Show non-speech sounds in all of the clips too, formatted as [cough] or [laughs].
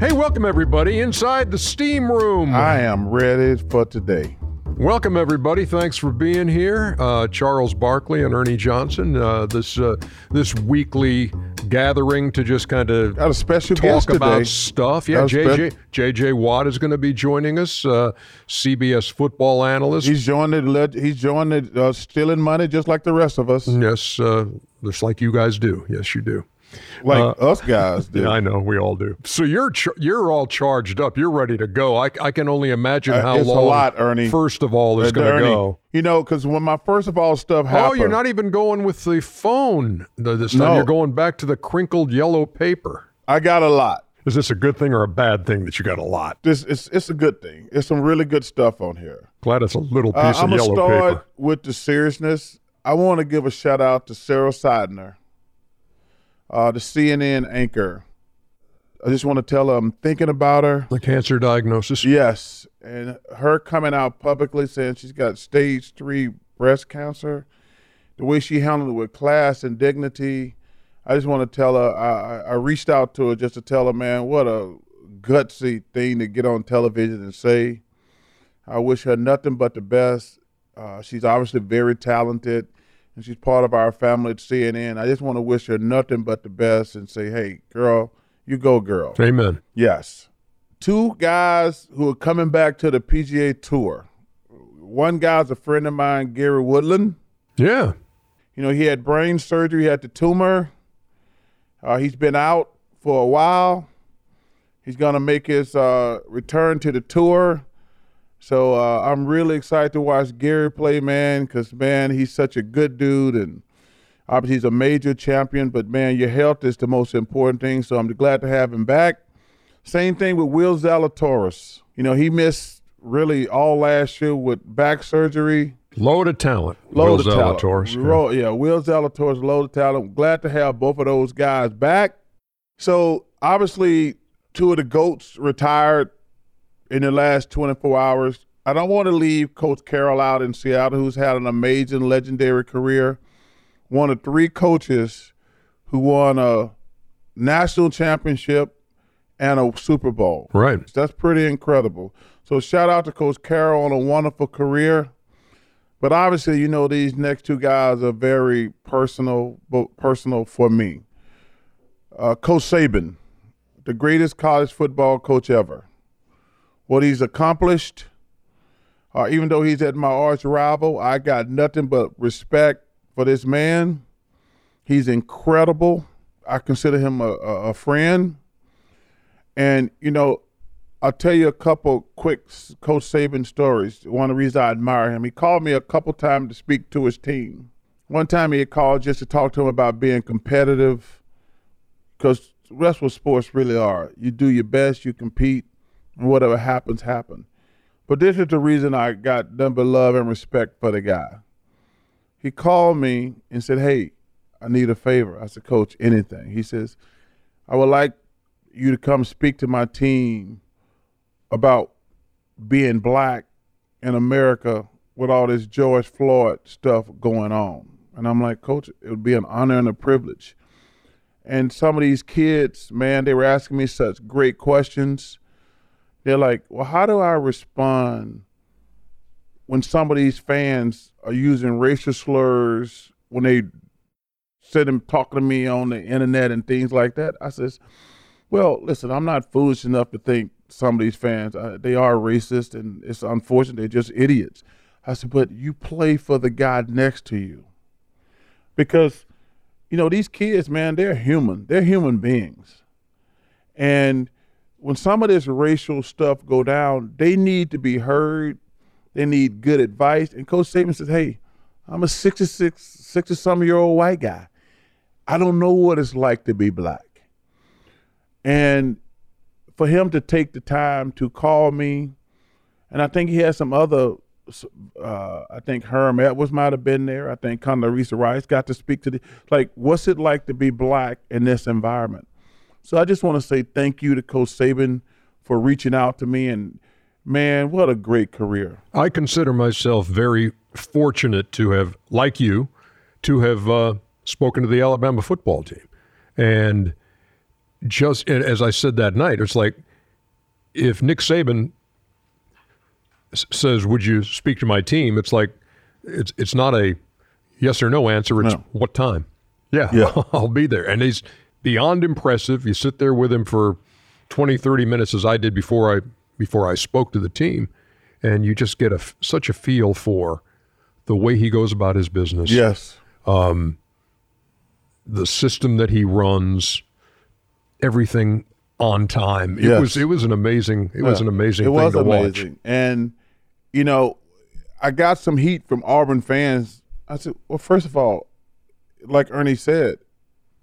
Hey, welcome everybody inside the steam room. I am ready for today. Welcome everybody. Thanks for being here. Uh, Charles Barkley and Ernie Johnson. Uh, this uh, this weekly gathering to just kind of Got a special talk about today. stuff. Yeah, JJ JJ Watt is going to be joining us. Uh, CBS football analyst. He's joined leg- he's joined the uh, stealing money just like the rest of us, yes, uh, just like you guys do. Yes, you do. Like Uh, us guys [laughs] do. Yeah, I know we all do. So you're ch- you're all charged up. You're ready to go. I, I can only imagine Uh, how it's a lot, Ernie. First of all, is Uh, going to go. You know, because when my first of all stuff happened, Oh, you're not even going with the phone th- this time. No. You're going back to the crinkled yellow paper. I got a lot. Is this a good thing or a bad thing that you got a lot? This it's it's a good thing. It's some really good stuff on here. Glad it's a little piece Uh, of I'm gonna yellow start paper. with the seriousness. I want to give a shout out to Sara Sidner, uh, the CNN anchor. I just want to tell her I'm thinking about her. The cancer diagnosis. Yes, and her coming out publicly saying she's got stage three breast cancer, the way she handled it with class and dignity, I just want to tell her. I, I reached out to her just to tell her, man, what a gutsy thing to get on television and say. I wish her nothing but the best. Uh, she's obviously very talented, and she's part of our family at CNN. I just want to wish her nothing but the best and say, hey, girl, you go, girl. Amen. Yes. Two guys who are coming back to the PGA Tour. One guy's a friend of mine, Gary Woodland. Yeah. You know, he had brain surgery, he had the tumor. Uh, he's been out for a while. He's going to make his uh, return to the tour. So uh, I'm really excited to watch Gary play, man, because, man, he's such a good dude. And obviously, he's a major champion, but, man, your health is the most important thing. So I'm glad to have him back. Same thing with Will Zalatoris. You know, he missed really all last year with back surgery. Load of talent. Load Will of talent. Zalatoris. Yeah. Ro- yeah, Will Zalatoris, load of talent. Glad to have both of those guys back. So obviously, two of the goats retired in the last 24 hours. I don't want to leave Coach Carroll out in Seattle, who's had an amazing, legendary career. One of three coaches who won a national championship and a Super Bowl. Right. That's pretty incredible. So shout out to Coach Carroll on a wonderful career. But obviously, you know, these next two guys are very personal, personal for me. Uh, coach Saban, the greatest college football coach ever. What he's accomplished, uh, even though he's at my arch rival, I got nothing but respect for this man. He's incredible. I consider him a, a, a friend. And, you know, I'll tell you a couple quick Coach Saban stories. One of the reasons I admire him. He called me a couple times to speak to his team. One time he had called just to talk to him about being competitive, because that's what sports really are. You do your best, you compete, whatever happens, happens. But this is the reason I got but love and respect for the guy. He called me and said, "Hey, I need a favor." I said, "Coach, anything." He says, "I would like you to come speak to my team about being black in America with all this George Floyd stuff going on. And I'm like, Coach, it would be an honor and a privilege. And some of these kids, man, they were asking me such great questions. They're like, well, how do I respond when some of these fans are using racial slurs when they sit and talking to me on the internet and things like that? I says, well, listen, I'm not foolish enough to think some of these fans uh, they are racist and it's unfortunate they're just idiots. I said, but you play for the guy next to you because you know these kids, man, they're human. They're human beings, and when some of this racial stuff go down, they need to be heard. They need good advice. And Coach Saban says, hey, I'm a 66, 60 some year old white guy. I don't know what it's like to be black. And for him to take the time to call me, and I think he had some other. Uh, I think Herm Edwards might have been there. I think Condoleezza Rice got to speak to the like. What's it like to be black in this environment? So I just want to say thank you to Coach Saban for reaching out to me and man, what a great career. I consider myself very fortunate to have, like you, to have uh, spoken to the Alabama football team. And just as I said that night, it's like if Nick Saban s- says, "Would you speak to my team?" It's like it's it's not a yes or no answer. It's No. what time? Yeah, Yeah. [laughs] I'll be there. And he's beyond impressive. You sit there with him for 20, 30 minutes as I did before I before I spoke to the team, and you just get a such a feel for the way he goes about his business Yes. Um, the system that he runs, everything on time. It Yes. was it was an amazing it was an amazing It thing was to amazing. watch. And you know, I got some heat from Auburn fans. I said, well, first of all, like Ernie said,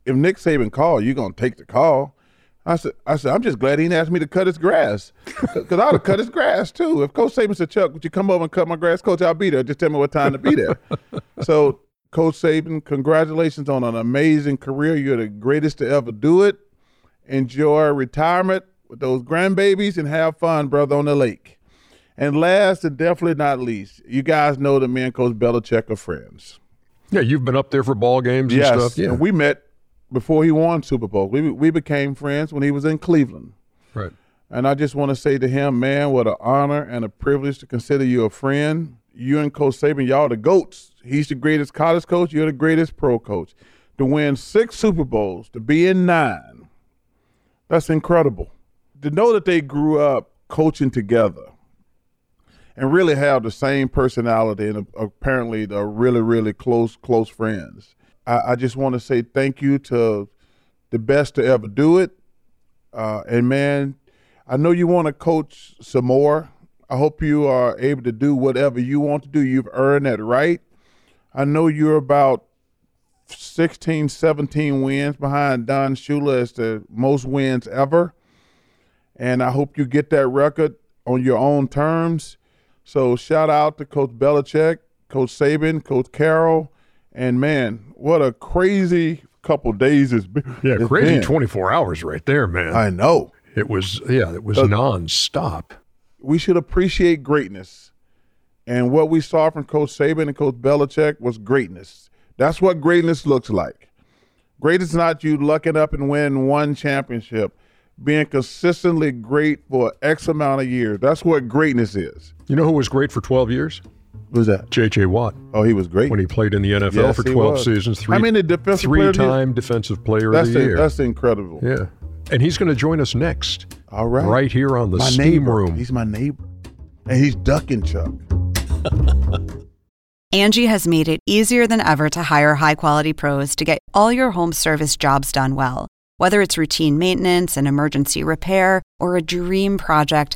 if Nick Saban called, you're gonna take the call. I said, I said, I'm just glad he didn't ask me to cut his grass, because I'd have cut his grass too. If Coach Saban said, Chuck, would you come over and cut my grass, Coach? I'll be there. Just tell me what time to be there. [laughs] so, Coach Saban, congratulations on an amazing career. You're the greatest to ever do it. Enjoy retirement with those grandbabies and have fun, brother, on the lake. And last and definitely not least, you guys know that me and Coach Belichick are friends. Yeah, you've been up there for ball games and Yes, stuff. Yeah, and we met before he won Super Bowl. We we became friends when he was in Cleveland. right. And I just want to say to him, man, what an honor and a privilege to consider you a friend. You and Coach Saban, y'all the goats. He's the greatest college coach. You're the greatest pro coach. To win six Super Bowls, to be in nine, that's incredible. To know that they grew up coaching together and really have the same personality and apparently they're really, really close, close friends. I, I just want to say thank you to the best to ever do it. Uh, and man, I know you want to coach some more. I hope you are able to do whatever you want to do. You've earned that right. I know you're about 16, 17 wins behind Don Shula as the most wins ever. And I hope you get that record on your own terms. So shout out to Coach Belichick, Coach Saban, Coach Carroll. And man, what a crazy couple days it's been. Yeah, crazy been. 24 hours right there, man. I know. it was yeah, it was Uh, nonstop. we should appreciate greatness. And what we saw from Coach Saban and Coach Belichick was greatness. That's what greatness looks like. Greatness is not you lucking up and win one championship, being consistently great for X amount of years. That's what greatness is. You know who was great for 12 years? Who's that? J.J. Watt Oh, he was great. when he played in the NFL Yes, for 12 seasons. Three, How many defensive player of the year? three-time defensive player that's of the in- year. that's incredible. yeah, and he's going to join us next, All right. right here on the my Steam neighbor. Room. He's my neighbor. And he's ducking Chuck. [laughs] Angie has made it easier than ever to hire high quality pros to get all your home service jobs done well. Whether it's routine maintenance, and emergency repair, or a dream project,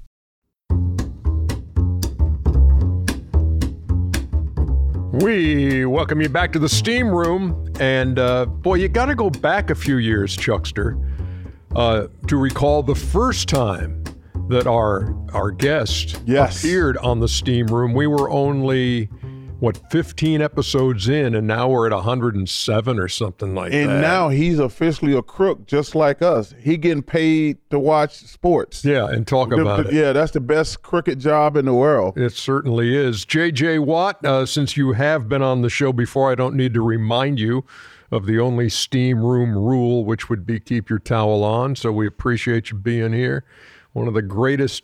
We welcome you back to the Steam Room, and uh, boy, you got to go back a few years, Chuckster, uh, to recall the first time that our our guest Yes. appeared on the Steam Room. We were only what 15 episodes in, and now we're at 107 or something like And that. And now he's officially a crook just like us. He getting paid to watch sports. yeah, and talk The- about the- it. Yeah, that's the best cricket job in the world. It certainly is. JJ Watt, uh, since you have been on the show before, I don't need to remind you of the only steam room rule, which would be keep your towel on. So we appreciate you being here. One of the greatest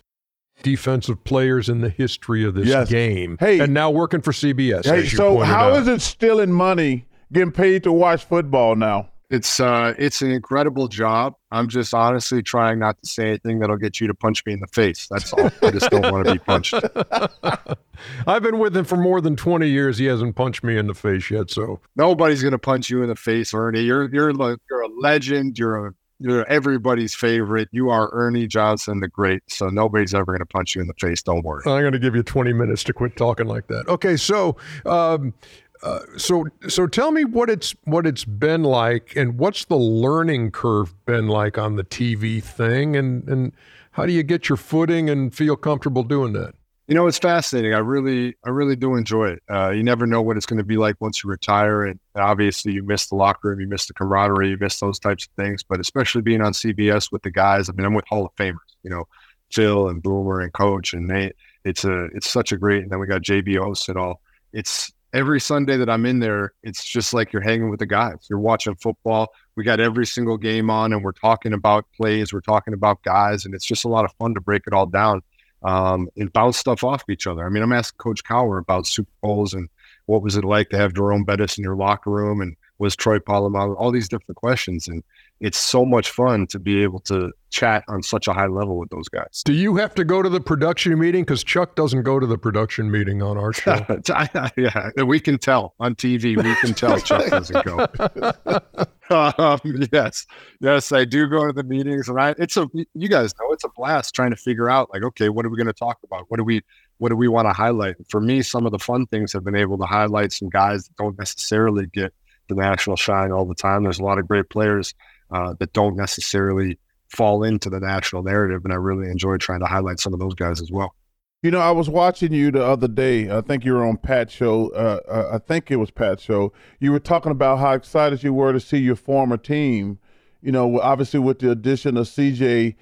defensive players in the history of this Yes. game. Hey. and now working for CBS. Hey, so pointed how out. is it stealing money getting paid to watch football now? It's uh, it's an incredible job. I'm just honestly trying not to say anything that'll get you to punch me in the face. That's all. I just don't want to be punched. [laughs] I've been with him for more than 20 years. He hasn't punched me in the face yet. So nobody's gonna punch you in the face, Ernie. You're you're you're a legend. You're a you're everybody's favorite. You are Ernie Johnson, the great. So nobody's ever going to punch you in the face. Don't worry. I'm going to give you 20 minutes to quit talking like that. Okay, so um, uh, so so tell me what it's what it's been like and what's the learning curve been like on the TV thing and and how do you get your footing and feel comfortable doing that? You know, it's fascinating. I really I really do enjoy it. Uh, you never know what it's going to be like once you retire, and obviously you miss the locker room, you miss the camaraderie, you miss those types of things. But especially being on CBS with the guys, I mean, I'm with Hall of Famers. You know, Phil and Boomer and Coach and Nate. It's a it's such a great. And then we got JB host and all. It's every Sunday that I'm in there, it's just like you're hanging with the guys. You're watching football. We got every single game on, and we're talking about plays. We're talking about guys, and it's just a lot of fun to break it all down um, and bounce stuff off each other. I mean, I'm asking Coach Cowher about Super Bowls and what was it like to have Jerome Bettis in your locker room, and was Troy Polamalu, all these different questions, and it's so much fun to be able to chat on such a high level with those guys. Do you have to go to the production meeting? Because Chuck doesn't go to the production meeting on our show. [laughs] yeah, we can tell on TV. We can tell Chuck doesn't go. [laughs] [laughs] um, yes, yes, I do go to the meetings, and I. It's a you guys know it's a blast trying to figure out like, okay, what are we going to talk about? What do we what do we want to highlight? For me, some of the fun things have been able to highlight some guys that don't necessarily get the national shine all the time. There's a lot of great players uh, that don't necessarily fall into the national narrative. And I really enjoy trying to highlight some of those guys as well. You know, I was watching you the other day. I think you were on Pat show. Uh, uh, I think it was Pat show. You were talking about how excited you were to see your former team. You know, obviously with the addition of CJ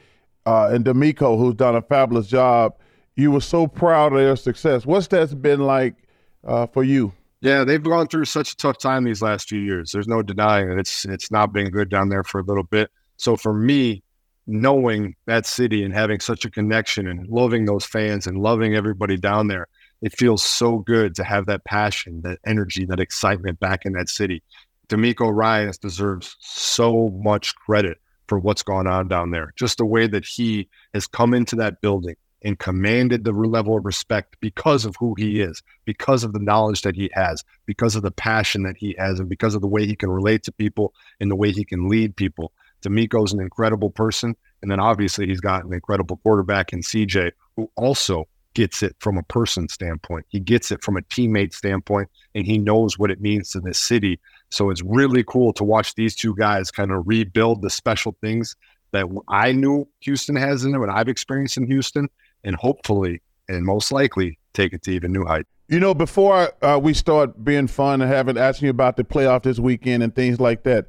uh, and DeMeco, who's done a fabulous job. You were so proud of their success. What's that been like uh, for you? Yeah, they've gone through such a tough time these last few years. There's no denying it. It's it's not been good down there for a little bit. So for me, knowing that city and having such a connection and loving those fans and loving everybody down there, it feels so good to have that passion, that energy, that excitement back in that city. DeMeco Ryans deserves so much credit for what's gone on down there. Just the way that he has come into that building, and commanded the level of respect because of who he is, because of the knowledge that he has, because of the passion that he has, and because of the way he can relate to people and the way he can lead people. DeMeco's an incredible person. And then obviously he's got an incredible quarterback in CJ who also gets it from a person standpoint. He gets it from a teammate standpoint, and he knows what it means to this city. So it's really cool to watch these two guys kind of rebuild the special things that I knew Houston has in it, what I've experienced in Houston, and hopefully and most likely take it to even new heights. You know, before uh, we start being fun and having asking you about the playoff this weekend and things like that,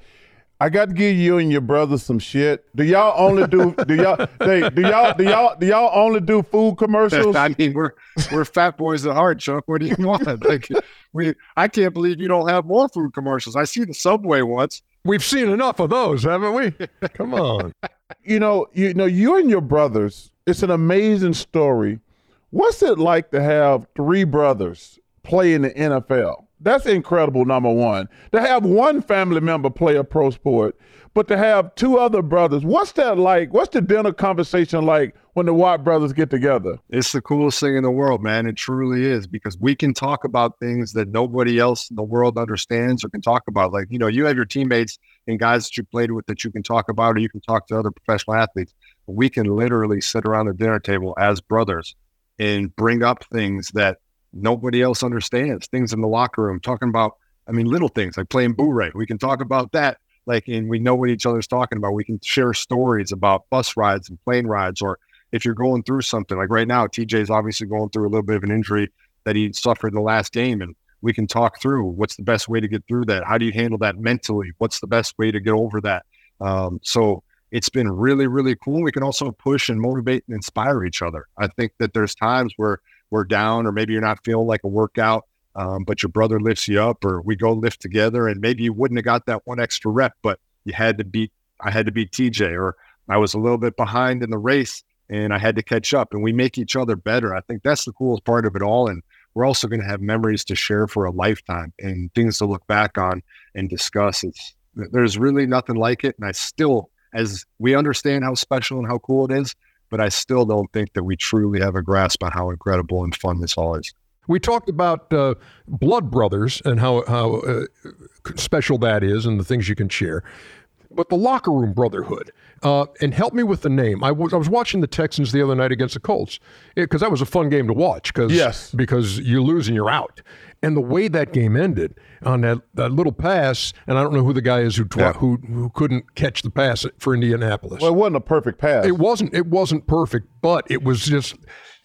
I got to give you and your brother some shit. Do y'all only do do y'all [laughs] they, do y'all do y'all do y'all only do food commercials? [laughs] I mean, we're we're fat boys at heart, Chuck. What do you want? [laughs] Like we, I can't believe you don't have more food commercials. I see the Subway once. We've seen enough of those, haven't we? Come on. You know, you know, you and your brothers it's an amazing story. What's it like to have three brothers play in the NFL? That's incredible, number one. To have one family member play a pro sport, but to have two other brothers, what's that like? What's the dinner conversation like when the Watt brothers get together? It's the coolest thing in the world, man. It truly is because we can talk about things that nobody else in the world understands or can talk about. Like, you know, you have your teammates and guys that you played with that you can talk about, or you can talk to other professional athletes we can literally sit around the dinner table as brothers and bring up things that nobody else understands, things in the locker room, talking about, I mean, little things like playing Boo-Ray. We can talk about that. Like, and we know what each other's talking about. We can share stories about bus rides and plane rides, or if you're going through something like right now, TJ's obviously going through a little bit of an injury that he suffered in the last game. And we can talk through what's the best way to get through that. How do you handle that mentally? What's the best way to get over that? Um, so it's been really, really cool. We can also push and motivate and inspire each other. I think that there's times where we're down or maybe you're not feeling like a workout, um, but your brother lifts you up or we go lift together and maybe you wouldn't have got that one extra rep, but you had to beat, I had to beat TJ or I was a little bit behind in the race and I had to catch up and we make each other better. I think that's the coolest part of it all. And we're also going to have memories to share for a lifetime and things to look back on and discuss. It's, there's really nothing like it. And I still, as we understand how special and how cool it is, but I still don't think that we truly have a grasp on how incredible and fun this all is. We talked about uh, blood brothers and how how uh, special that is, and the things you can share. But the locker room brotherhood, uh, and help me with the name. I was I was watching the Texans the other night against the Colts because that was a fun game to watch. Because yes, because you lose and you're out. And the way that game ended on that, that little pass, and I don't know who the guy is who, tw- yeah. who who couldn't catch the pass for Indianapolis. Well, it wasn't a perfect pass. It wasn't. It wasn't perfect, but it was just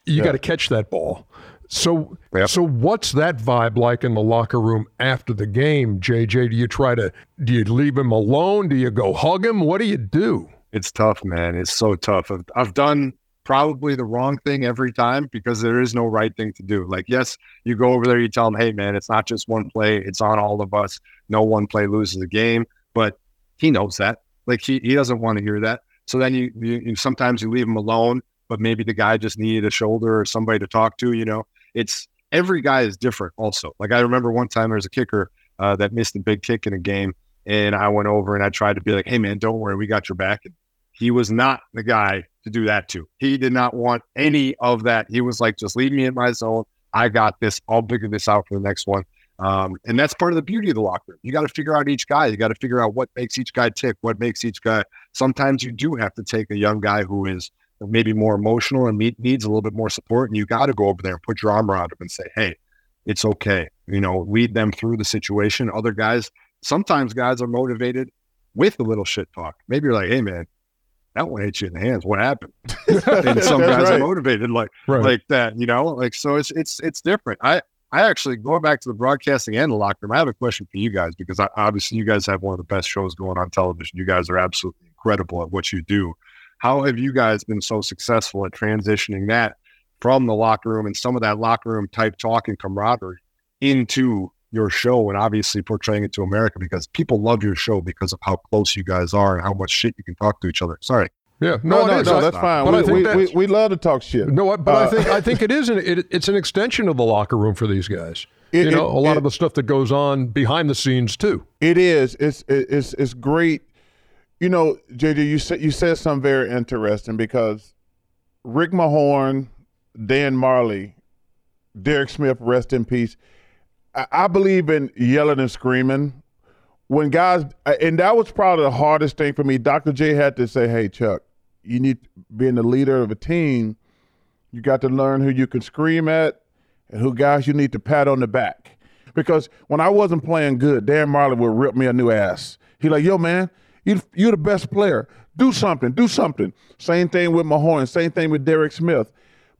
you yeah. got to catch that ball. So, yep. so what's that vibe like in the locker room after the game, JJ? Do you try to do you leave him alone? Do you go hug him? What do you do? It's tough, man. It's so tough. I've, I've done probably the wrong thing every time because there is no right thing to do. Like, yes, you go over there, you tell them, hey, man, it's not just one play, it's on all of us. No one play loses the game. But he knows that. Like, he, he doesn't want to hear that. So then you, you, you sometimes you leave him alone, but maybe the guy just needed a shoulder or somebody to talk to, you know. It's every guy is different also. Like I remember one time there was a kicker uh, that missed a big kick in a game and I went over and I tried to be like, "Hey man, don't worry, we got your back." He was not the guy to do that to. He did not want any of that. He was like, just leave me in my zone. I got this. I'll figure this out for the next one. Um, and that's part of the beauty of the locker room. You got to figure out each guy. You got to figure out what makes each guy tick, what makes each guy. Sometimes you do have to take a young guy who is maybe more emotional and needs a little bit more support. And you got to go over there and put your arm around them and say, hey, it's okay. You know, lead them through the situation. Other guys, sometimes guys are motivated with a little shit talk. Maybe you're like, hey, man, that one hit you in the hands. What happened? [laughs] and some guys right. are motivated like right. like that, you know. Like so, it's it's it's different. I I actually going back to the broadcasting and the locker room. I have a question for you guys because I, obviously you guys have one of the best shows going on television. You guys are absolutely incredible at what you do. How have you guys been so successful at transitioning that from the locker room and some of that locker room type talk and camaraderie into your show and obviously portraying it to America because people love your show because of how close you guys are and how much shit you can talk to each other. Sorry. Yeah, no, no, no, no that's fine. But we, I think we, we, we, love to talk shit. No, but uh, I think I think it is an it, it's an extension of the locker room for these guys. It, you know, it, a lot it, of the stuff that goes on behind the scenes too. It is. It's it's it's great. You know, JJ, you said you said something very interesting because Rick Mahorn, Dan Majerle, Derek Smith, rest in peace I believe in yelling and screaming. When guys, and that was probably the hardest thing for me. Dr. J had to say, "Hey, Chuck, you need being the leader of a team. You got to learn who you can scream at and who guys you need to pat on the back." Because when I wasn't playing good, Dan Majerle would rip me a new ass. He like, "Yo, man, you you're the best player. Do something. Do something." Same thing with Mahorn. Same thing with Derek Smith.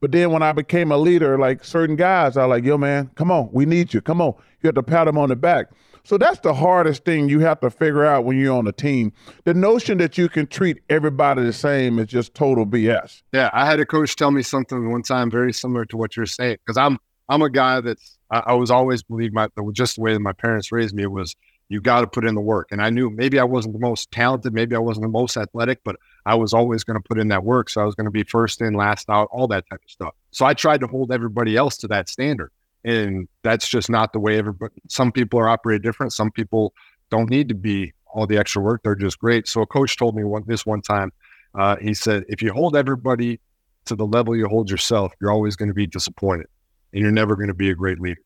But then when I became a leader, like certain guys, I like, yo, man, come on, we need you. Come on. You have to pat them on the back. So that's the hardest thing you have to figure out when you're on a team. The notion that you can treat everybody the same is just total BS. Yeah, I had a coach tell me something one time very similar to what you're saying because I'm I'm a guy that's I, I was always believed my just the way that my parents raised me was you got to put in the work. And I knew maybe I wasn't the most talented, maybe I wasn't the most athletic, but I was always going to put in that work. So I was going to be first in, last out, all that type of stuff. So I tried to hold everybody else to that standard. And that's just not the way everybody, some people are operated different. Some people don't need to be all the extra work. They're just great. So a coach told me one, this one time, uh, he said, if you hold everybody to the level you hold yourself, you're always going to be disappointed and you're never going to be a great leader.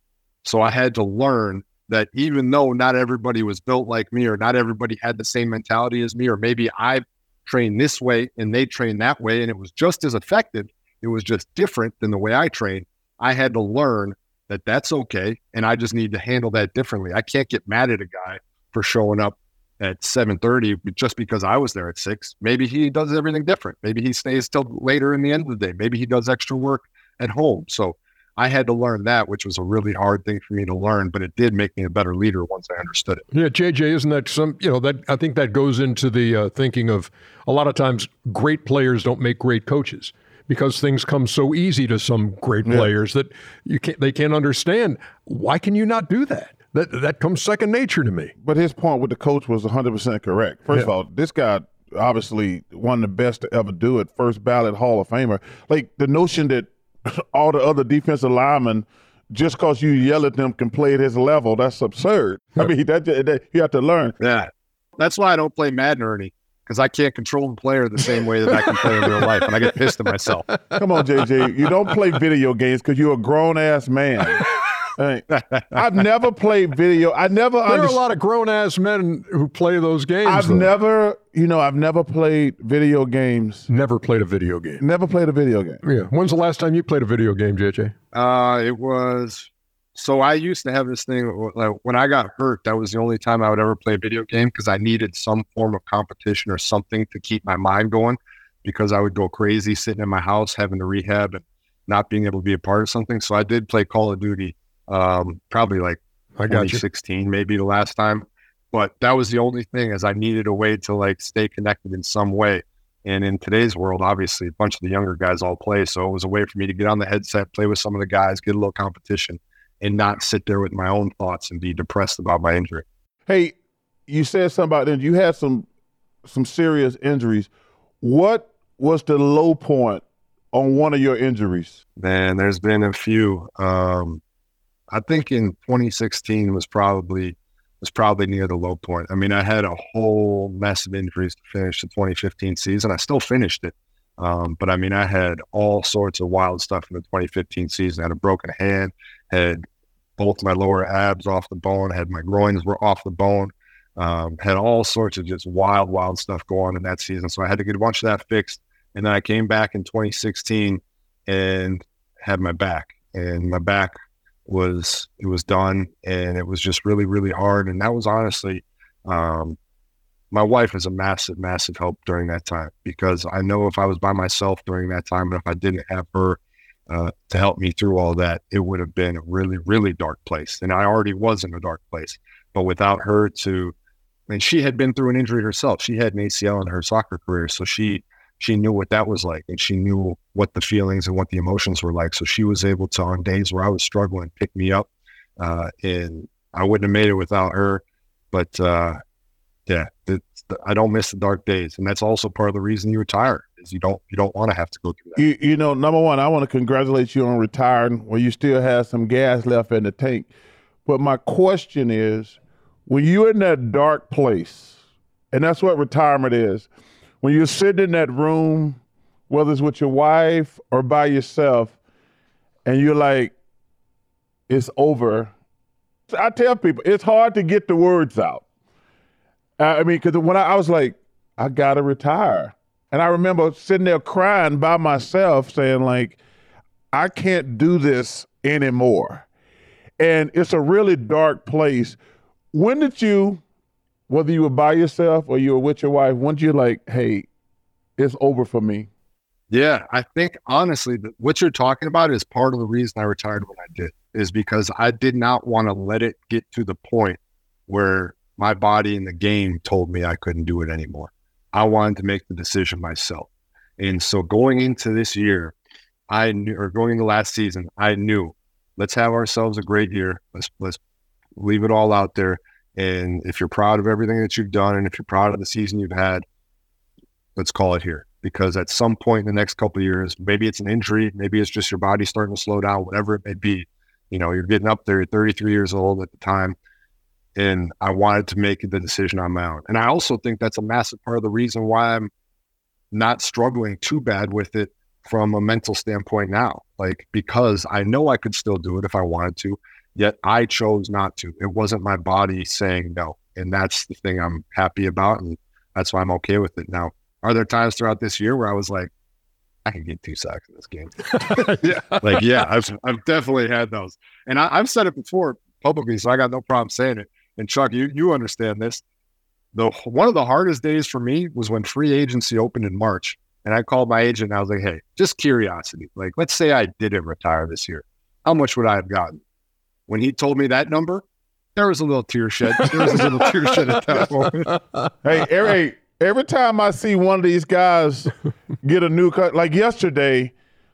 So I had to learn that even though not everybody was built like me or not everybody had the same mentality as me, or maybe I trained this way and they trained that way and it was just as effective, it was just different than the way I trained. I had to learn that that's okay. And I just need to handle that differently. I can't get mad at a guy for showing up at 7.30 just because I was there at 6. Maybe he does everything different. Maybe he stays till later in the end of the day. Maybe he does extra work at home. So I had to learn that, which was a really hard thing for me to learn, but it did make me a better leader once I understood it. Yeah, JJ, isn't that some, you know, that I think that goes into the uh, thinking of a lot of times great players don't make great coaches because things come so easy to some great yeah. players that you can't, they can't understand. Why can you not do that? That, that comes second nature to me. But his point with the coach was 100% correct. First yeah. of all, this guy obviously one of the best to ever do it, first ballot Hall of Famer. Like the notion that [laughs] all the other defensive linemen just because you yell at them can play at his level. That's absurd. I mean, that, that, you have to learn. Yeah. that's why I don't play Madden, Ernie, because I can't control the player the same way that I can play in real life, and I get pissed at myself. Come on, JJ. You don't play video games because you're a grown ass man. Hey, [laughs] I've never played video. I never. There are a lot of grown ass men who play those games. I've though. never, you know, I've never played video games. never played a video game. Never played a video game. Yeah. When's the last time you played a video game, JJ? Uh, it was so I used to have this thing like when I got hurt. That was the only time I would ever play a video game because I needed some form of competition or something to keep my mind going because I would go crazy sitting in my house having to rehab and not being able to be a part of something. So I did play Call of Duty, um, probably like I got you. 2016, maybe the last time. But that was the only thing as I needed a way to like stay connected in some way. And in today's world, obviously, a bunch of the younger guys all play. So it was a way for me to get on the headset, play with some of the guys, get a little competition, and not sit there with my own thoughts and be depressed about my injury. Hey, you said something about then you had some some serious injuries. What was the low point on one of your injuries? Man, there's been a few. Um, I think in 2016 was probably was probably near the low point. I mean, I had a whole mess of injuries to finish the 2015 season. I still finished it, um, but I mean, I had all sorts of wild stuff in the 2015 season. I had a broken hand, had both my lower abs off the bone, had my groins were off the bone, um, had all sorts of just wild, wild stuff go on in that season. So I had to get a bunch of that fixed. And then I came back in 2016 and had my back, and my back was it was done, and it was just really, really hard. And that was honestly, um, my wife is a massive, massive help during that time because I know if I was by myself during that time, and if I didn't have her uh, to help me through all that, it would have been a really, really dark place. And I already was in a dark place, but without her to, and she had been through an injury herself. She had an ACL in her soccer career, so she she knew what that was like, and she knew what the feelings and what the emotions were like. So she was able to, on days where I was struggling, pick me up, uh, and I wouldn't have made it without her. But uh, yeah, the, I don't miss the dark days, and that's also part of the reason you retire is you don't you don't want to have to go through that. You, you know, number one, I want to congratulate you on retiring where you still have some gas left in the tank. But my question is, when you're in that dark place, and that's what retirement is, when you're sitting in that room, whether it's with your wife or by yourself, and you're like, it's over. I tell people it's hard to get the words out. I mean, because when I, I was like, I gotta retire. And I remember sitting there crying by myself, saying, like, I can't do this anymore. And it's a really dark place. When did you, whether you were by yourself or you were with your wife, once you're like, hey, it's over for me? Yeah, I think honestly, what you're talking about is part of the reason I retired when I did, is because I did not want to let it get to the point where my body and the game told me I couldn't do it anymore. I wanted to make the decision myself. And so going into this year, I knew, or going into last season, I knew, let's have ourselves a great year. Let's let's leave it all out there. And if you're proud of everything that you've done, and if you're proud of the season you've had, let's call it here. Because at some point in the next couple of years, maybe it's an injury, maybe it's just your body starting to slow down, whatever it may be. You know, you're getting up there, you're 33 years old at the time, and I wanted to make the decision on my own. And I also think that's a massive part of the reason why I'm not struggling too bad with it from a mental standpoint now. Like, because I know I could still do it if I wanted to, yet I chose not to. It wasn't my body saying no. And that's the thing I'm happy about. And that's why I'm okay with it. Now, are there times throughout this year where I was like, I can get two sacks in this game? [laughs] [laughs] yeah. like, yeah, I've, I've definitely had those. And I, I've said it before publicly, so I got no problem saying it. And Chuck, you, you understand this. The, one of the hardest days for me was when free agency opened in March. And I called my agent and I was like, hey, just curiosity. Like, let's say I didn't retire this year. How much would I have gotten? When he told me that number, there was a little tear shed. There was a little tear shed at that moment. [laughs] Hey, every every time I see one of these guys get a new cut, like yesterday,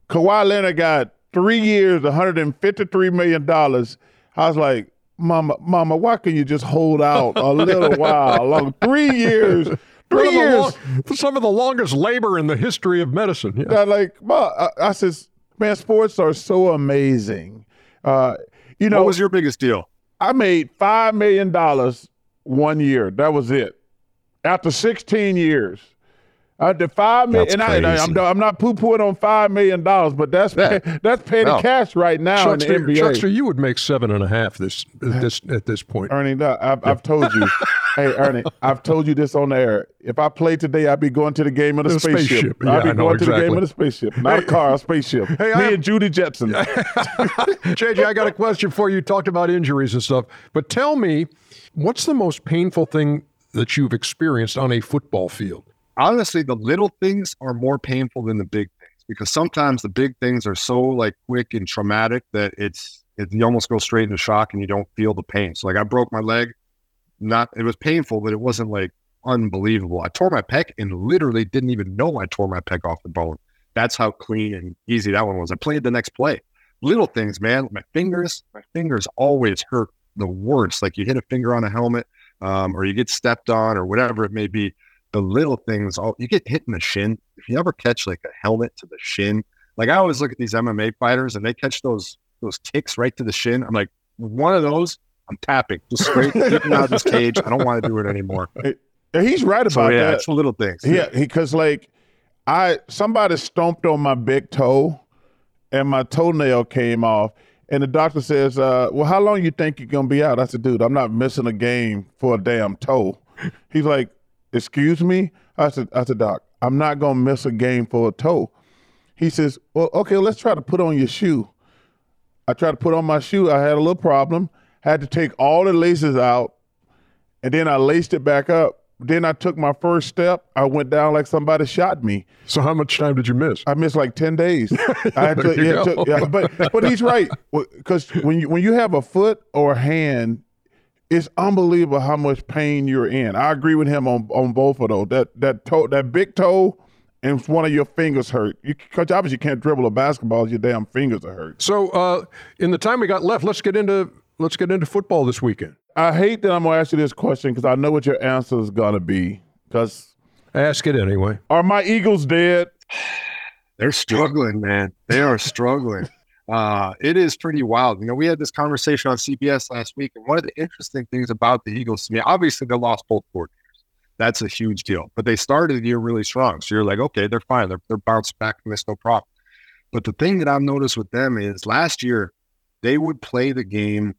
Kawhi Leonard got three years, 153 million dollars. I was like, Mama, Mama, why can you just hold out a little [laughs] while? Long three years. Three One of years. long- some of the longest labor in the history of medicine. Yeah. that like Ma, I, I says, man, sports are so amazing. Uh, you know, what was your biggest deal? I made five million dollars one year. That was it. after 16 years. Uh, the five million, and, I, and I, am I'm not poo pooing on five million dollars, but that's yeah. pay, that's petty no. cash right now Chuckster, in the NBA. Chuckster, you would make seven and a half this this at this point. Ernie, no, I've, I've told you, [laughs] hey Ernie, I've told you this on the air. If I play today, I'd be going to the game of the, the spaceship. spaceship. Yeah, I'd be going exactly. to the game of the spaceship, not hey, a car, a spaceship. Hey, Me have, and Judy Jetson. [laughs] JJ, I got a question for you. You talked about injuries and stuff, but tell me, what's the most painful thing that you've experienced on a football field? Honestly, the little things are more painful than the big things because sometimes the big things are so like quick and traumatic that it's it, you almost go straight into shock and you don't feel the pain. So like I broke my leg, not it was painful, but it wasn't like unbelievable. I tore my pec and literally didn't even know I tore my pec off the bone. That's how clean and easy that one was. I played the next play. Little things, man. My fingers, my fingers always hurt the worst. Like you hit a finger on a helmet, um, or you get stepped on, or whatever it may be the little things. All you get hit in the shin. If you ever catch like a helmet to the shin, like I always look at these MMA fighters and they catch those those kicks right to the shin. I'm like, one of those, I'm tapping just straight, getting out of this cage. I don't want to do it anymore. [laughs] He's right about so, yeah, that. It's little things. Yeah, because like I somebody stomped on my big toe, and my toenail came off. And the doctor says, uh, "Well, how long you think you're gonna be out?" I said, "Dude, I'm not missing a game for a damn toe." He's like, excuse me? I said, I said, Doc, I'm not gonna miss a game for a toe. He says, Well, okay, let's try to put on your shoe. I tried to put on my shoe. I had a little problem. Had to take all the laces out, and then I laced it back up. Then I took my first step. I went down like somebody shot me. So how much time did you miss? I missed like ten days. [laughs] I had to, yeah, to, yeah, but but he's right because when you when you have a foot or a hand it's unbelievable how much pain you're in. I agree with him on on both of those. That that toe, that big toe, and one of your fingers hurt. You because obviously you can't dribble a basketball. Your damn fingers are hurt. So, uh, in the time we got left, let's get into let's get into football this weekend. I hate that I'm gonna ask you this question because I know what your answer is gonna be. Because ask it anyway. Are my Eagles dead? [sighs] They're struggling, man. They are struggling uh, it is pretty wild. You know, we had this conversation on CBS last week, and one of the interesting things about the Eagles to me, obviously they lost both coordinators. That's a huge deal. But they started the year really strong. So you're like, okay, they're fine. They're, they're bounced back from this, no problem. But the thing that I've noticed with them is last year, they would play the game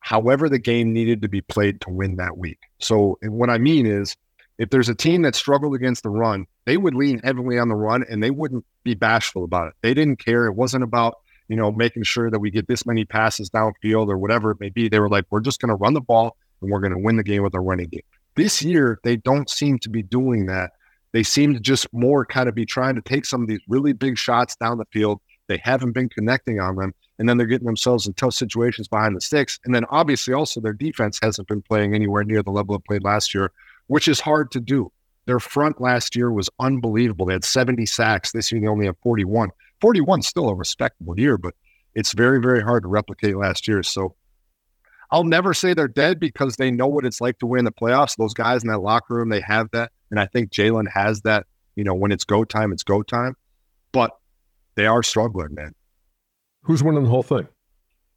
however the game needed to be played to win that week. So what I mean is, if there's a team that struggled against the run, they would lean heavily on the run and they wouldn't be bashful about it. They didn't care. It wasn't about you know, making sure that we get this many passes downfield or whatever it may be. They were like, we're just going to run the ball and we're going to win the game with our running game. This year, they don't seem to be doing that. They seem to just more kind of be trying to take some of these really big shots down the field. They haven't been connecting on them. And then they're getting themselves in tough situations behind the sticks. And then obviously, also, their defense hasn't been playing anywhere near the level it played last year, which is hard to do. Their front last year was unbelievable. They had 70 sacks. This year, they only have 41. 41 still a respectable year, but it's very, very hard to replicate last year. So I'll never say they're dead because they know what it's like to win the playoffs. Those guys in that locker room, they have that. And I think Jalen has that. You know, when it's go time, it's go time. But they are struggling, man. Who's winning the whole thing?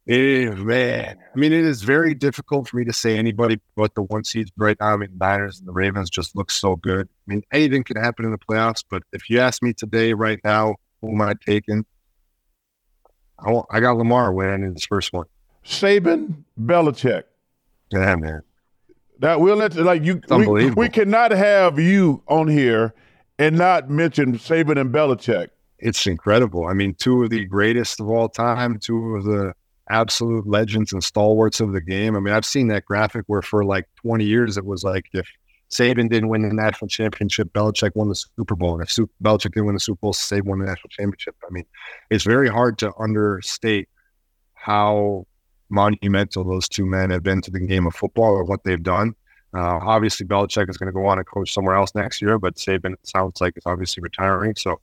Eh, man, I mean, it is very difficult for me to say anybody but the one seeds right now. I mean, the Niners and the Ravens just look so good. I mean, anything can happen in the playoffs. But if you ask me today, right now, who am I taking? I, want, I got Lamar winning in this first one. Saban, Belichick. Yeah, man. That we'll let like you. We, we cannot have you on here and not mention Saban and Belichick. It's incredible. I mean, two of the greatest of all time, two of the absolute legends and stalwarts of the game. I mean, I've seen that graphic where for like 20 years it was like if Saban didn't win the national championship. Belichick won the Super Bowl. And if Super, Belichick didn't win the Super Bowl, Saban won the national championship. I mean, it's very hard to understate how monumental those two men have been to the game of football or what they've done. Uh, obviously, Belichick is going to go on and coach somewhere else next year, but Saban sounds like it's obviously retiring. So,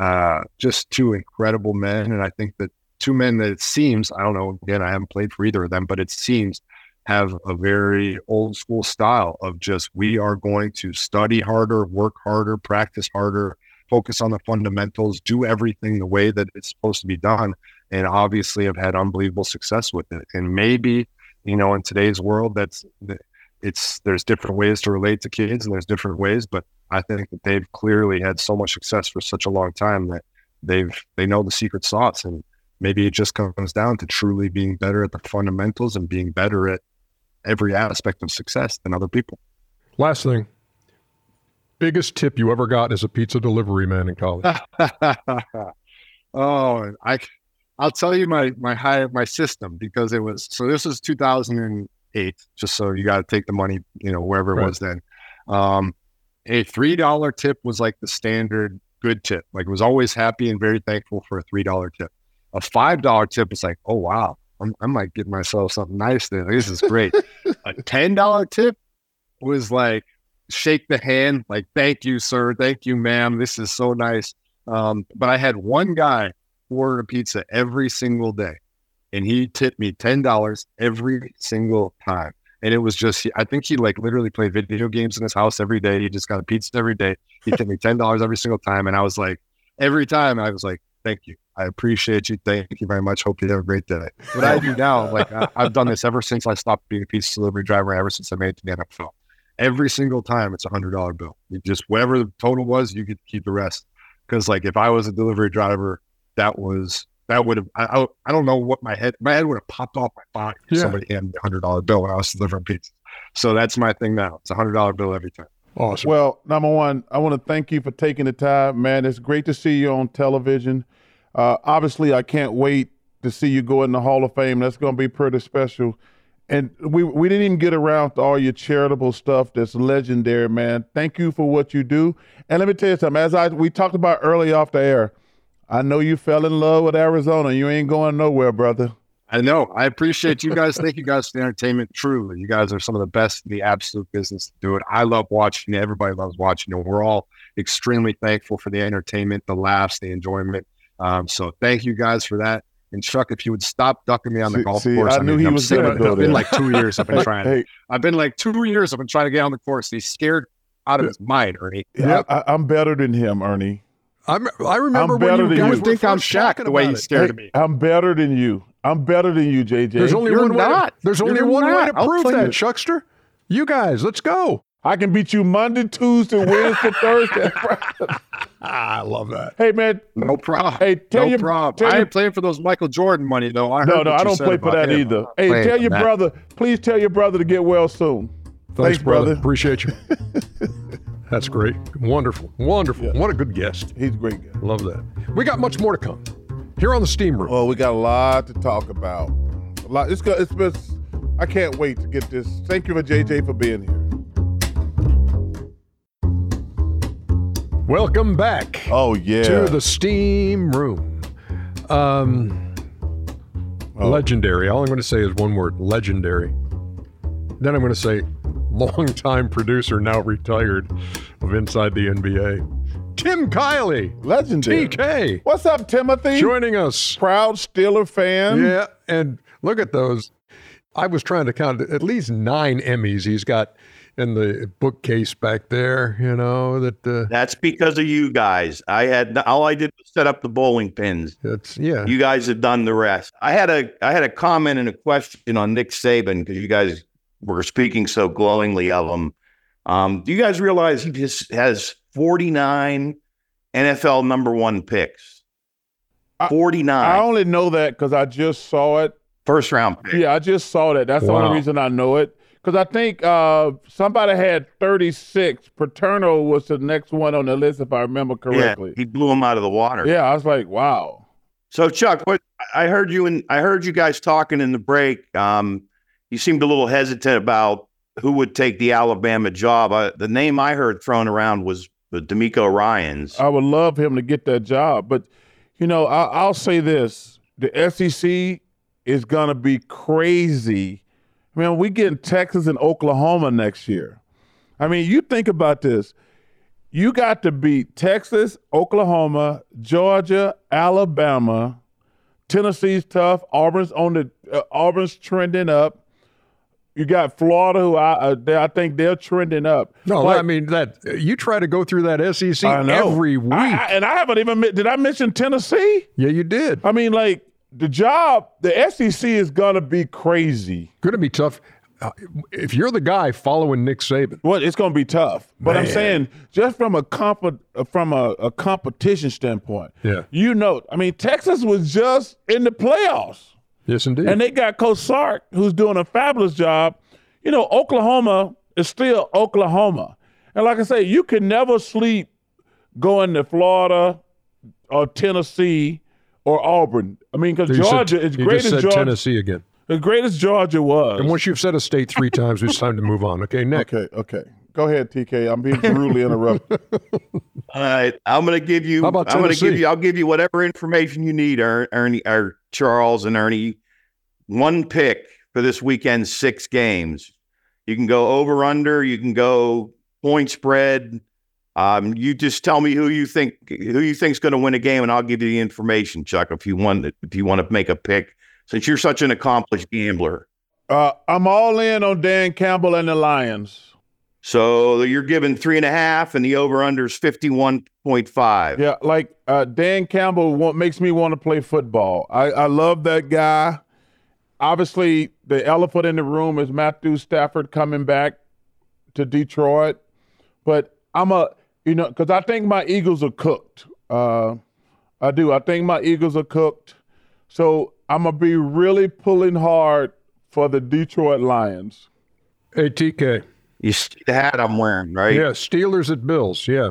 uh, just two incredible men. And I think that two men that it seems, I don't know, again, I haven't played for either of them, but it seems – have a very old school style of just we are going to study harder, work harder, practice harder, focus on the fundamentals, do everything the way that it's supposed to be done. And obviously have had unbelievable success with it. And maybe, you know, in today's world, that's it's there's different ways to relate to kids and there's different ways, but I think that they've clearly had so much success for such a long time that they've they know the secret sauce and maybe it just comes down to truly being better at the fundamentals and being better at every aspect of success than other people. Last thing. Biggest tip you ever got as a pizza delivery man in college? [laughs] oh, I I'll tell you my my high my system because it was so this was 2008 just so you got to take the money, you know, wherever it Right. was then. Um a $3 tip was like the standard good tip. Like was always happy and very thankful for a $3 tip. A $5 tip was like, "Oh wow, I'm, I might get myself something nice there. This is great." a [laughs] $10 tip was like shake the hand, like thank you, sir, thank you, ma'am. This is so nice. Um, but I had one guy order a pizza every single day, and he tipped me ten dollars every single time. And it was just, I think he like literally played video games in his house every day. He just got a pizza every day. He tipped me ten dollars every single time, and I was like, every time I was like, thank you, I appreciate you, thank you very much. Hope you have a great day. What I do now, like I, I've done this ever since I stopped being a pizza delivery driver, ever since I made it to the NFL every single time it's a hundred dollar bill. You just whatever the total was, you could keep the rest. Because like if I was a delivery driver, that was that would have I, I I don't know what my head my head would have popped off my body if Yeah. somebody handed me a hundred dollar bill when I was delivering pizza. So that's my thing now. It's a hundred dollar bill every time. Awesome. Well, number one, I want to thank you for taking the time, man. It's great to see you on television. Uh, obviously, I can't wait to see you go in the Hall of Fame. That's going to be pretty special. And we we didn't even get around to all your charitable stuff. That's legendary, man. Thank you for what you do. And let me tell you something. As I we talked about early off the air, I know you fell in love with Arizona. You ain't going nowhere, brother. I know. I appreciate you guys. Thank you guys for the entertainment. Truly, you guys are some of the best in the absolute business to do it. I love watching. Everybody loves watching it. We're all extremely thankful for the entertainment, the laughs, the enjoyment. Um, so thank you guys for that. And Chuck, if you would stop ducking me on the See- golf see, course, I knew mean, he I'm was sick of gonna it. go It's been like two years I've been [laughs] trying. Hey, I've been like two years I've been trying to get on the course. He's scared out of his mind, Ernie. yeah, I, I'm better than him, Ernie. I'm, I remember I'm when better you than guys you. were think I'm first Shaq the way about he's scared Hey, of me. I'm better than you. I'm better than you, JJ. There's only You're one way. To, there's only You're one way to prove that, you. Chuckster. You guys, let's go. I can beat you Monday, Tuesday, Wednesday, [laughs] Thursday. I love that. Hey man, No problem. Hey, tell no your- problem. tell I your- ain't playing for those Michael Jordan money though. I no, heard no, what I don't play for that him. either. I'm Hey, playing tell your that. brother, please tell your brother to get well soon. Thanks, brother. brother. Appreciate you. [laughs] That's great. Wonderful. Wonderful. What a good guest. He's a great guy. Love that. We got much more to come here on the Steam Room. Well, we got a lot to talk about. A lot. It's go, it's been. I can't wait to get this. Thank you for JJ for being here. Welcome back Oh yeah. to the Steam Room. Um, Oh. legendary. All I'm going to say is one word: legendary. Then I'm going to say [laughs] longtime producer, now retired, of Inside the NBA, Tim Kiley, legendary. TK, What's up, Timothy? joining us. Proud Steeler fan. Yeah, and look at those. I was trying to count at least nine Emmys he's got in the bookcase back there. You know that uh, That's because of you guys. I had all I did was set up the bowling pins. it's yeah. You guys have done the rest. I had a I had a comment and a question on Nick Saban because you guys were speaking so glowingly of him. Um, do you guys realize he just has 49 NFL number one picks? 49 I only know that because I just saw it. first round pick. Yeah, I just saw that. That's the only reason I know it. Because I think uh, somebody had 36. Paterno was the next one on the list, if I remember correctly. Yeah, he blew him out of the water. Yeah, I was like, wow. So Chuck, what I heard you and I heard you guys talking in the break. Um, you seemed a little hesitant about who would take the Alabama job. I, the name I heard thrown around was the DeMeco Ryans. I would love him to get that job. But, you know, I, I'll say this the SEC is going to be crazy. I mean, we getting Texas and Oklahoma next year. I mean, you think about this. You got to beat Texas, Oklahoma, Georgia, Alabama. Tennessee's tough. Auburn's on the uh, Auburn's trending up. You got Florida, who I uh, they, I think they're trending up. No, Like- I mean that you try to go through that SEC every week. I- I- and I haven't even did I mention Tennessee? yeah, you did. I mean, like the job, the SEC is gonna be crazy. Going to be tough. uh, if you're the guy following Nick Saban, well, it's going to be tough. But I'm saying just from a comp- from a, a competition standpoint, Yeah. you know, I mean, Texas was just in the playoffs. yes, indeed. And they got Coach Sark, who's doing a fabulous job. You know, Oklahoma is still Oklahoma. And like I say, you can never sleep going to Florida or Tennessee or Auburn. I mean, because You said- Georgia, as you great just as said Georgia, Tennessee again. as great as Georgia was. And once you've said a state three [laughs] times, it's time to move on. Okay, Nick. okay, okay. Go ahead, TK. I'm being brutally interrupted. [laughs] All right, I'm going to give you. How about I'm going to give Tennessee? you. I'll give you whatever information you need, Er- Ernie, or Charles and Ernie. One pick for this weekend's six games. You can go over under. You can go point spread. Um, you just tell me who you think who you think's going to win a game, and I'll give you the information, Chuck. If you want, if you want to make a pick, since you're such an accomplished gambler. Uh, I'm all in on Dan Campbell and the Lions. So you're giving three and a half, and the over under is fifty one point five. Yeah, like uh, Dan Campbell want, makes me want to play football. I, I love that guy. Obviously, the elephant in the room is Matthew Stafford coming back to Detroit, but I'm a you know because I think my Eagles are cooked. Uh, I do. I think my Eagles are cooked. So I'm gonna be really pulling hard for the Detroit Lions. Hey, TK. You see the hat I'm wearing, right? Yeah, Steelers at Bills. Yeah.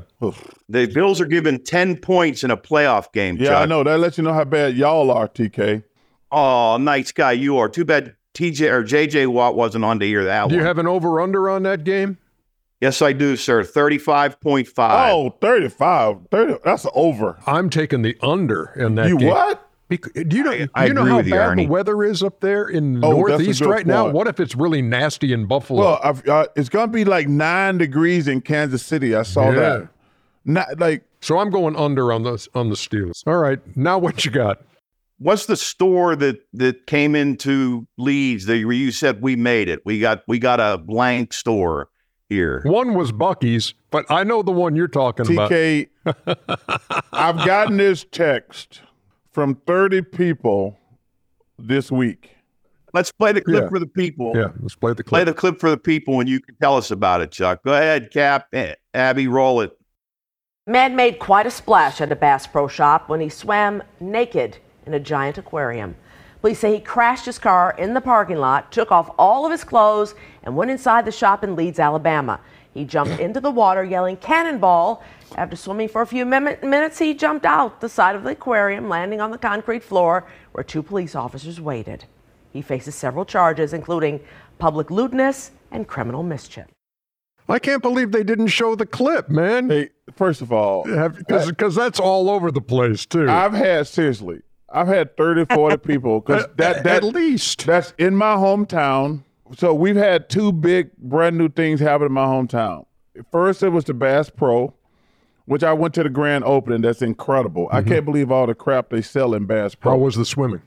The Bills are given 10 points in a playoff game, Yeah, Chuck. I know. That lets you know how bad y'all are, TK. Oh, nice guy you are. Too bad TJ or JJ Watt wasn't on to hear that Do you have an over under on that game? Yes, I do, sir. 35.5. Oh, 35. 30. That's over. I'm taking the under in that you game. what? Bec- do you know, I- I you know how with you, bad the weather is up there in the Oh, Northeast good right now? What if it's really nasty in Buffalo? Well, I've, uh, it's going to be like nine degrees in Kansas City. I saw Yeah. that. Not like so I'm going under on the on the Steelers. All right, now what you got? What's the store that that came into Leeds that you said we made it? We got we got a blank store here. One was Buc-ee's, but I know the one you're talking about. TK. [laughs] I've gotten this text from 30 people this week. Let's play the clip Yeah. for the people. Yeah, let's play the Play clip. the clip for the people and you can tell us about it, Chuck. Go ahead, Cap. Eh, Abby, roll it. Man made quite a splash at a Bass Pro Shop when he swam naked in a giant aquarium. Police say he crashed his car in the parking lot, took off all of his clothes, and went inside the shop in Leeds, Alabama. He jumped into the water yelling cannonball. After swimming for a few min- minutes, he jumped out the side of the aquarium, landing on the concrete floor where two police officers waited. He faces several charges, including public lewdness and criminal mischief. I can't believe they didn't show the clip, man. Hey, first of all, Because that's all over the place too. I've had, seriously, I've had 30, 40 people because [laughs] that, At least. That's in my hometown. So we've had two big brand new things happen in my hometown. First, it was the Bass Pro, which I went to the grand opening. That's incredible. I can't believe all the crap they sell in Bass Pro. How was the swimming?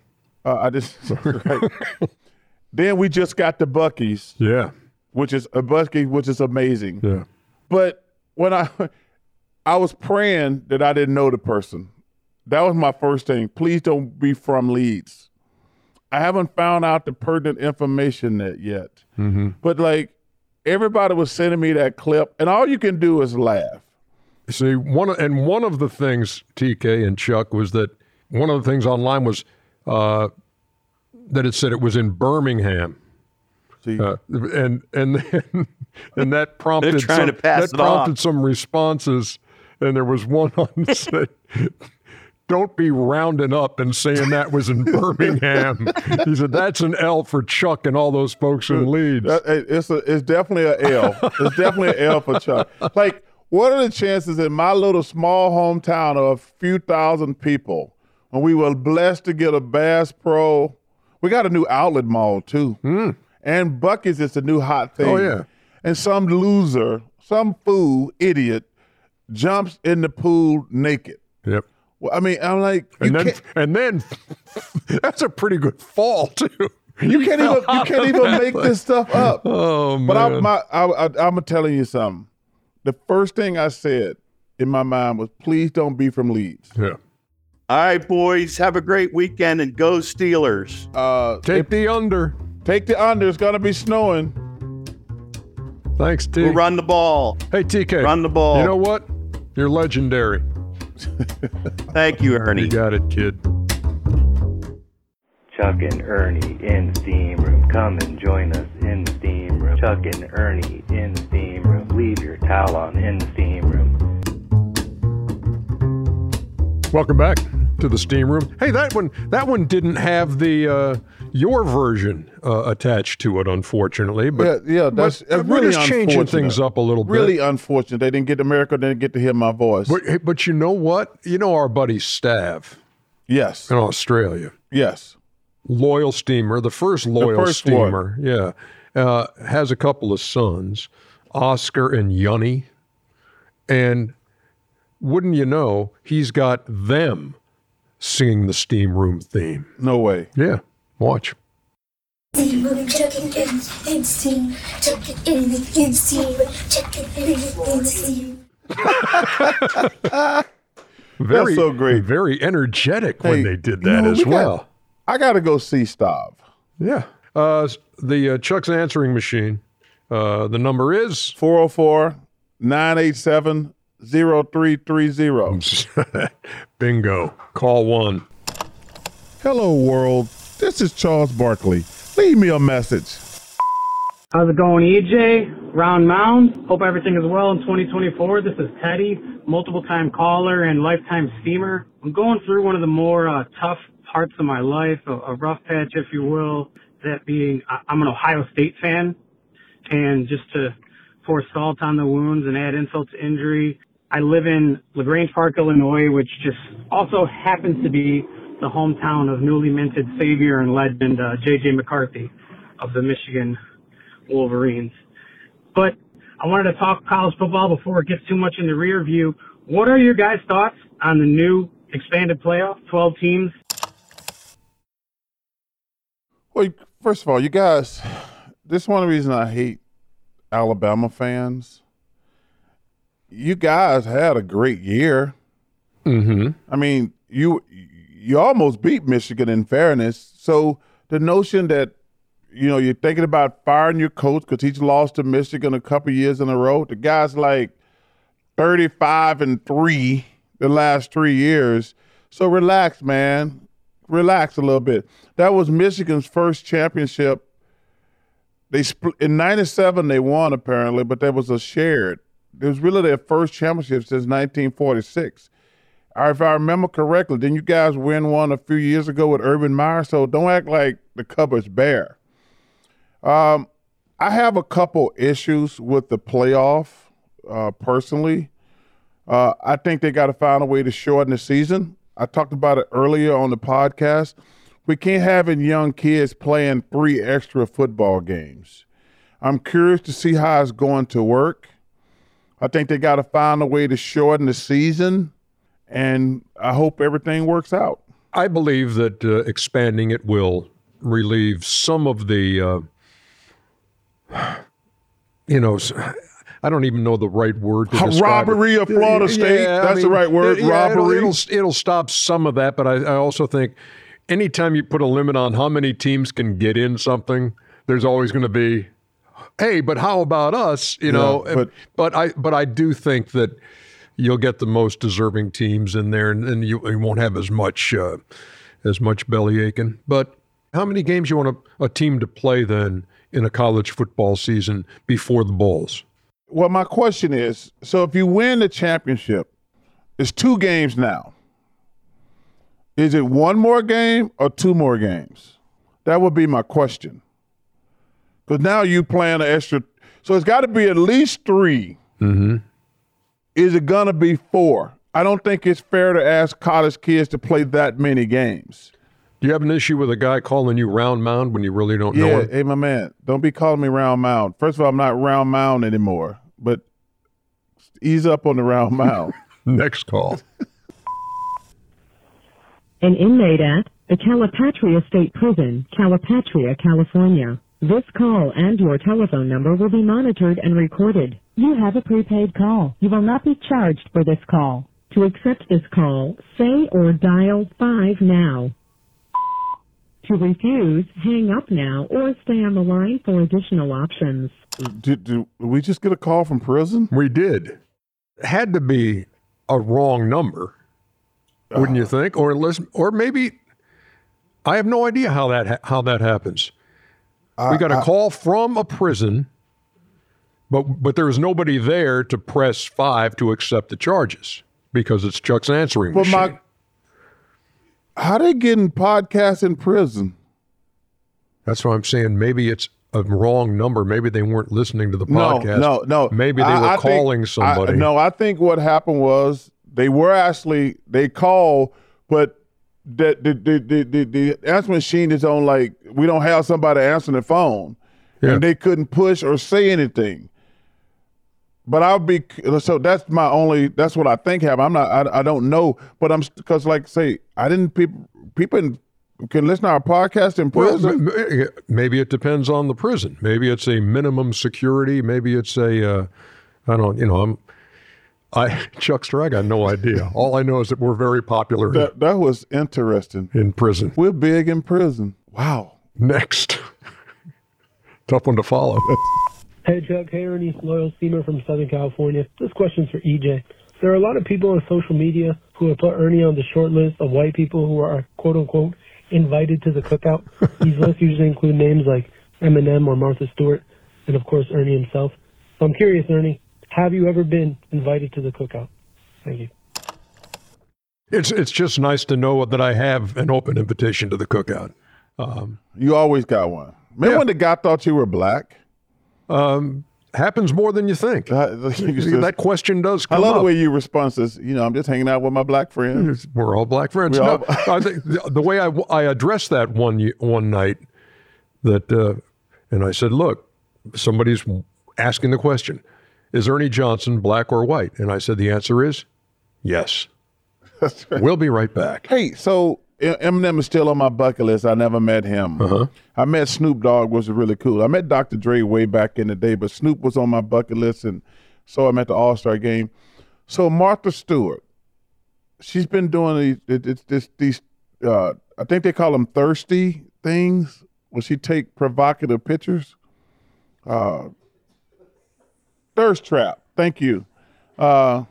Uh, I just [laughs] right. [laughs] then we just got the Buc-ee's, Yeah, which is a Buc-ee, which is amazing. yeah. But when I I was praying that I didn't know the person. That was my first thing. Please don't be from Leeds. I haven't found out the pertinent information that yet. But like everybody was sending me that clip, and all you can do is laugh. See, one and one of the things TK and Chuck was that one of the things online was uh, that it said it was in Birmingham, See, uh, and and then, [laughs] and that prompted trying some, to pass that it off. prompted some responses, and there was one on [laughs] that said. Don't be rounding up and saying that was in [laughs] Birmingham. he said that's an L for Chuck and all those folks in Leeds. Uh, that- it's a, it's definitely an L. it's definitely an L for Chuck. Like, what are the chances in my little small hometown of a few thousand people when we were blessed to get a Bass Pro? We got a new outlet mall too, hmm. and Buc-ee's is a new hot thing. Oh, yeah. and some loser, some fool, idiot, jumps in the pool naked. Yep. Well, I mean, I'm like, And then, and then [laughs] that's a pretty good fall [laughs] too. you can't even, you can't even [laughs] make this stuff up. Oh man! But I, my, I, I, I'm telling you something. The first thing I said in my mind was, please don't be from Leeds. yeah. All right, boys. Have a great weekend and go Steelers. Uh, Take the under. Take the under. It's gonna be snowing. Thanks, T. We'll run the ball. Hey, TK. Run the ball. You know what? You're legendary. [laughs] Thank you, Ernie. You got it, kid. Chuck and Ernie in steam room. Come and join us in steam room. Chuck and Ernie in steam room. Leave your towel on in the steam room. Welcome back to the steam room. Hey, that one that one didn't have the uh, your version uh, attached to it, unfortunately. But yeah, yeah, that's but, really changing things up a little bit. Really unfortunate. They didn't get America. They didn't get to hear my voice. But but you know what? You know our buddy Stav yes, in Australia, yes. loyal steamer, the first loyal first one. steamer. Yeah, uh, has a couple of sons, Oscar and Yunny, and wouldn't you know, he's got them singing the steam room theme. No way. Yeah, watch. Very so great. Very energetic when they did you that know, as we got- well. I got to go see Stav. Yeah. Uh, the uh, Chuck's answering machine. Uh, the number is 404 987 0330. [laughs] bingo. Call one. Hello, world. This is Charles Barkley. Leave me a message. How's it going, EJ? Round Mound. Hope everything is well in 2024. This is Teddy, multiple time caller and lifetime steamer. I'm going through one of the more uh, tough parts of my life, a, a rough patch, if you will. That being, I- I'm an Ohio State fan. And just to pour salt on the wounds and add insult to injury, I live in LaGrange Park, Illinois, which just also happens to be the hometown of newly minted savior and legend uh, J.J. McCarthy of the Michigan Wolverines. But I wanted to talk college football before it gets too much in the rear view. What are your guys' thoughts on the new expanded playoff, 12 teams? Well, first of all, you guys, this is one of the reasons I hate Alabama fans. You guys had a great year. Mm-hmm. I mean, you you almost beat Michigan in fairness. So the notion that you know you're thinking about firing your coach because he's lost to Michigan a couple years in a row. The guy's like 35 and three the last three years. So relax, man. Relax a little bit. That was Michigan's first championship. They split in '97. They won apparently, but that was a shared. It was really their first championship since 1946. If I remember correctly, didn't you guys win one a few years ago with Urban Meyer? So don't act like the cupboard's bare. Um, I have a couple issues with the playoff uh, personally. Uh, I think they got to find a way to shorten the season. I talked about it earlier on the podcast. We can't have young kids playing three extra football games. I'm curious to see how it's going to work. I think they got to find a way to shorten the season, and I hope everything works out. I believe that uh, expanding it will relieve some of the, uh, [sighs] you know, I don't even know the right word to describe Robbery it. of Florida State. Yeah, I That's the right word, yeah, it'll- robbery. It'll, it'll stop some of that, but I, I also think anytime you put a limit on how many teams can get in something, there's always going to be, hey, but how about us? You know, but- but I but I do think that you'll get the most deserving teams in there, and, and you, you won't have as much uh, as much belly aching. But how many games you want a, a team to play then in a college football season before the bowls? Well, my question is so if you win the championship, it's two games now. Is it one more game or two more games? That would be my question. Because now you plan an extra. So it's got to be at least 3 Mm-hmm. Is it going to be four? I don't think it's fair to ask college kids to play that many games. Do you have an issue with a guy calling you round mound when you really don't know Yeah, him? hey, my man, don't be calling me round mound. First of all, I'm not round mound anymore, but ease up on the round [laughs] mound. Next call. An inmate at the Calipatria State Prison, Calipatria, California. This call and your telephone number will be monitored and recorded. You have a prepaid call. You will not be charged for this call. To accept this call, say or dial 5 now. To refuse, hang up now or stay on the line for additional options. Did, did we just get a call from prison? We did. Had to be a wrong number, wouldn't you uh. think? Or listen, or maybe I have no idea how that ha- how that happens. We got a I- call from a prison, but but there was nobody there to press five to accept the charges because it's Chuck's answering But machine. my, how they getting podcasts in prison? That's why I'm saying maybe it's a wrong number. Maybe they weren't listening to the podcast. no, no. no. Maybe they I- were I think- calling I- somebody. no, I think what happened was they were actually they called, but the the the the, the, the answer machine is on like we don't have somebody answering the phone, Yeah. and they couldn't push or say anything. But I'll be so that's my only that's what I think happened. I'm not I, I don't know, but I'm because like say I didn't people people in- can listen to our podcast in prison. m- maybe it depends on the prison. Maybe it's a minimum security. Maybe it's a, uh, I don't, you know, I'm, I [laughs] Chuckster. I got no idea. All I know is that we're very popular in, that that was interesting. in prison. We're big in prison. Wow. Next, [laughs] tough one to follow. Hey Chuck, hey Ernie, loyal steamer from Southern California. This question's for EJ. There are a lot of people on social media who have put Ernie on the short list of white people who are quote unquote invited to the cookout. [laughs] These lists usually include names like Eminem or Martha Stewart, and of course Ernie himself. So I'm curious, Ernie, have you ever been invited to the cookout? Thank you. It's it's just nice to know that I have an open invitation to the cookout. Um, You always got one. Remember Yeah. when the guy thought you were black? um, happens more than you think. That, [laughs] you just- that question does I love up. the way you respond. Says, you know, I'm just hanging out with my black friends. We're all black friends. We No, all- [laughs] I think the, the way I, I addressed that one one night, that uh, and I said, look, somebody's asking the question, is Ernie Johnson black or white? And I said the answer is yes. That's right. We'll be right back. Hey, so Eminem is still on my bucket list. I never met him. Uh-huh. I met Snoop Dogg, was really cool. I met Dr. Dre way back in the day, but Snoop was on my bucket list, and so I'm at the All Star game. So Martha Stewart, she's been doing these. This these. Uh, I think they call them thirsty things. Will she take provocative pictures? Uh, thirst trap. Thank you. Uh,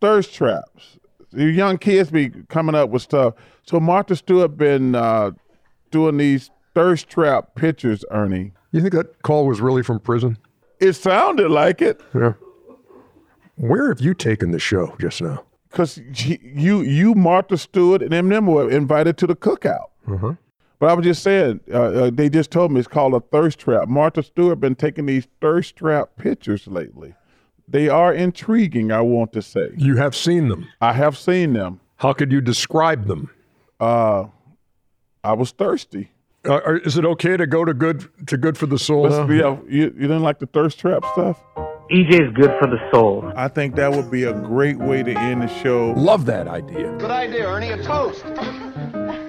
thirst traps. You young kids be coming up with stuff. So Martha Stewart been uh, doing these thirst trap pictures, Ernie. You think that call was really from prison? It sounded like it Yeah. Where have you taken the show just now? because you, you, Martha Stewart, and Eminem were invited to the cookout. Uh-huh. But I was just saying, uh, uh, they just told me it's called a thirst trap. Martha Stewart been taking these thirst trap pictures lately. They are intriguing, I want to say. You have seen them. I have seen them. How could you describe them? Uh, I was thirsty. Uh, is it okay to go to good to good for the soul? Let's be, uh, you, you didn't like the thirst trap stuff? EJ is good for the soul. I think that would be a great way to end the show. Love that idea. Good idea, Ernie. A toast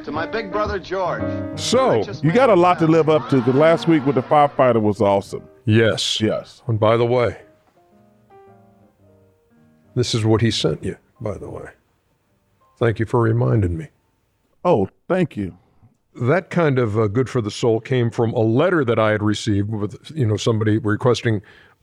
to my big brother George. So You got a lot to live up to The last week with the firefighter was awesome. yes, Yes. And by the way, this is what he sent you. By the way, thank you for reminding me. Oh, thank you. That kind of uh, good for the soul came from a letter that I had received with you know somebody requesting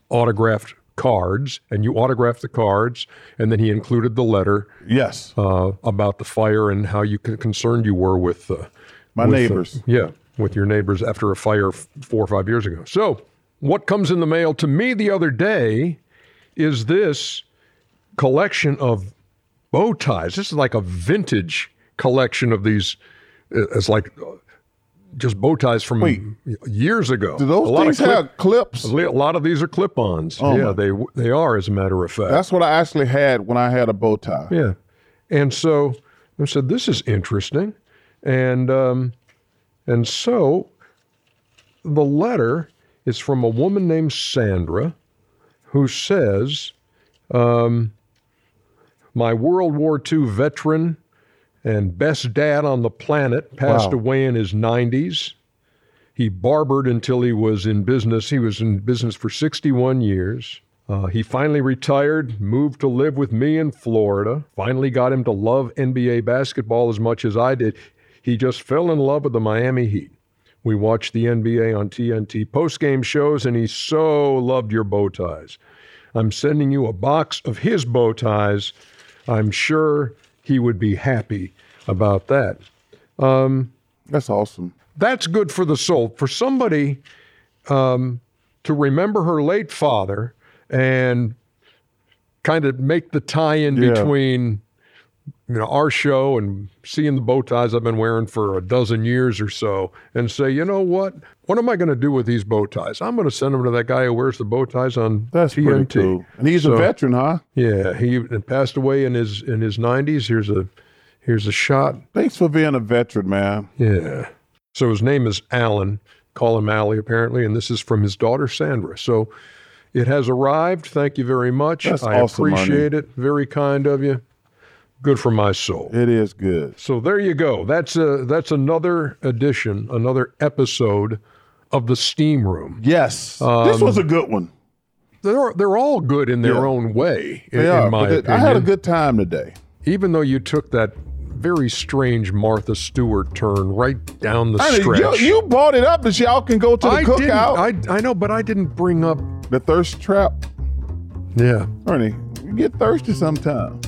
autographed cards, and you autographed the cards, and then he included the letter Yes. uh, about the fire and how you concerned you were with uh, My with, uh, neighbors. yeah, with your neighbors after a fire f- four or five years ago. So, what comes in the mail to me the other day is this collection of bow ties. This is like a vintage collection of these. uh, It's like uh, just bow ties from Wait. years ago. Do those a things clip- have clips? a lot of these are clip-ons. Oh, yeah, they they are, as a matter of fact. That's what I actually had when I had a bow tie. Yeah. And so I said, this is interesting. And um, and so the letter is from a woman named Sandra who says, um, my World War II veteran and best dad on the planet passed Wow. away in his 90s. He barbered until he was in business. He was in business for 61 years. Uh, he finally retired, moved to live with me in Florida. Finally got him to love NBA basketball as much as I did. He just fell in love with the Miami Heat. We watched the NBA on TNT post-game shows, and he so loved your bow ties. I'm sending you a box of his bow ties. I'm sure he would be happy about that. Um, That's awesome. that's good for the soul. For somebody um, to remember her late father and kind of make the tie-in Yeah. between you know our show and seeing the bow ties I've been wearing for a dozen years or so, and say, you know what? What am I going to do with these bow ties? I'm going to send them to that guy who wears the bow ties on That's TNT. pretty cool. And he's So- a veteran, huh? Yeah, he passed away in his in his 90s. Here's a here's a shot. Thanks for being a veteran, man. Yeah. So his name is Alan. Call him Allie, apparently, and this is from his daughter Sandra. So it has arrived. Thank you very much. That's I awesome, appreciate it. Very kind of you. Good for my soul. It is good. So there you go. That's a that's another edition, another episode of the Steam Room. Yes. this Um, was a good one. They're they're all good in their Yeah. own way. In, They are, in my opinion, I had a good time today. even though you took that very strange Martha Stewart turn right down the I mean, stretch. you, you brought it up that y'all can go to the I cookout. I I know, but I didn't bring up. the thirst trap. Yeah. Ernie, you get thirsty sometime.